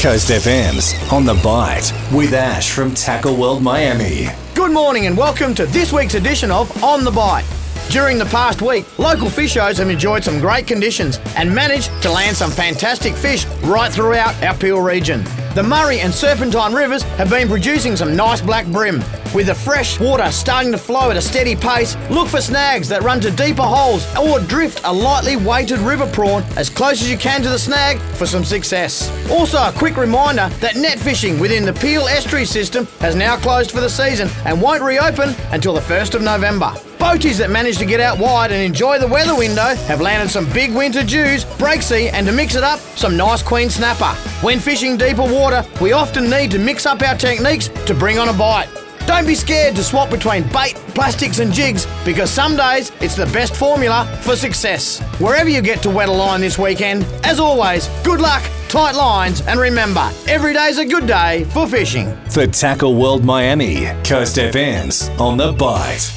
Coast FM's On the Bite with Ash from Tackle World Miami. Good morning and welcome to this week's edition of On the Bite. During the past week, local fishers have enjoyed some great conditions and managed to land some fantastic fish right throughout our Peel region. The Murray and Serpentine rivers have been producing some nice black bream. With the fresh water starting to flow at a steady pace, look for snags that run to deeper holes or drift a lightly weighted river prawn as close as you can to the snag for some success. Also, a quick reminder that net fishing within the Peel Estuary system has now closed for the season and won't reopen until the 1st of November. Boaties that manage to get out wide and enjoy the weather window have landed some big winter dews, breaksea, and to mix it up, some nice queen snapper. When fishing deeper water, we often need to mix up our techniques to bring on a bite. Don't be scared to swap between bait, plastics, and jigs because some days it's the best formula for success. Wherever you get to wet a line this weekend, as always, good luck, tight lines, and remember, every day's a good day for fishing. For Tackle World Miami, Coast FM's On the Bite.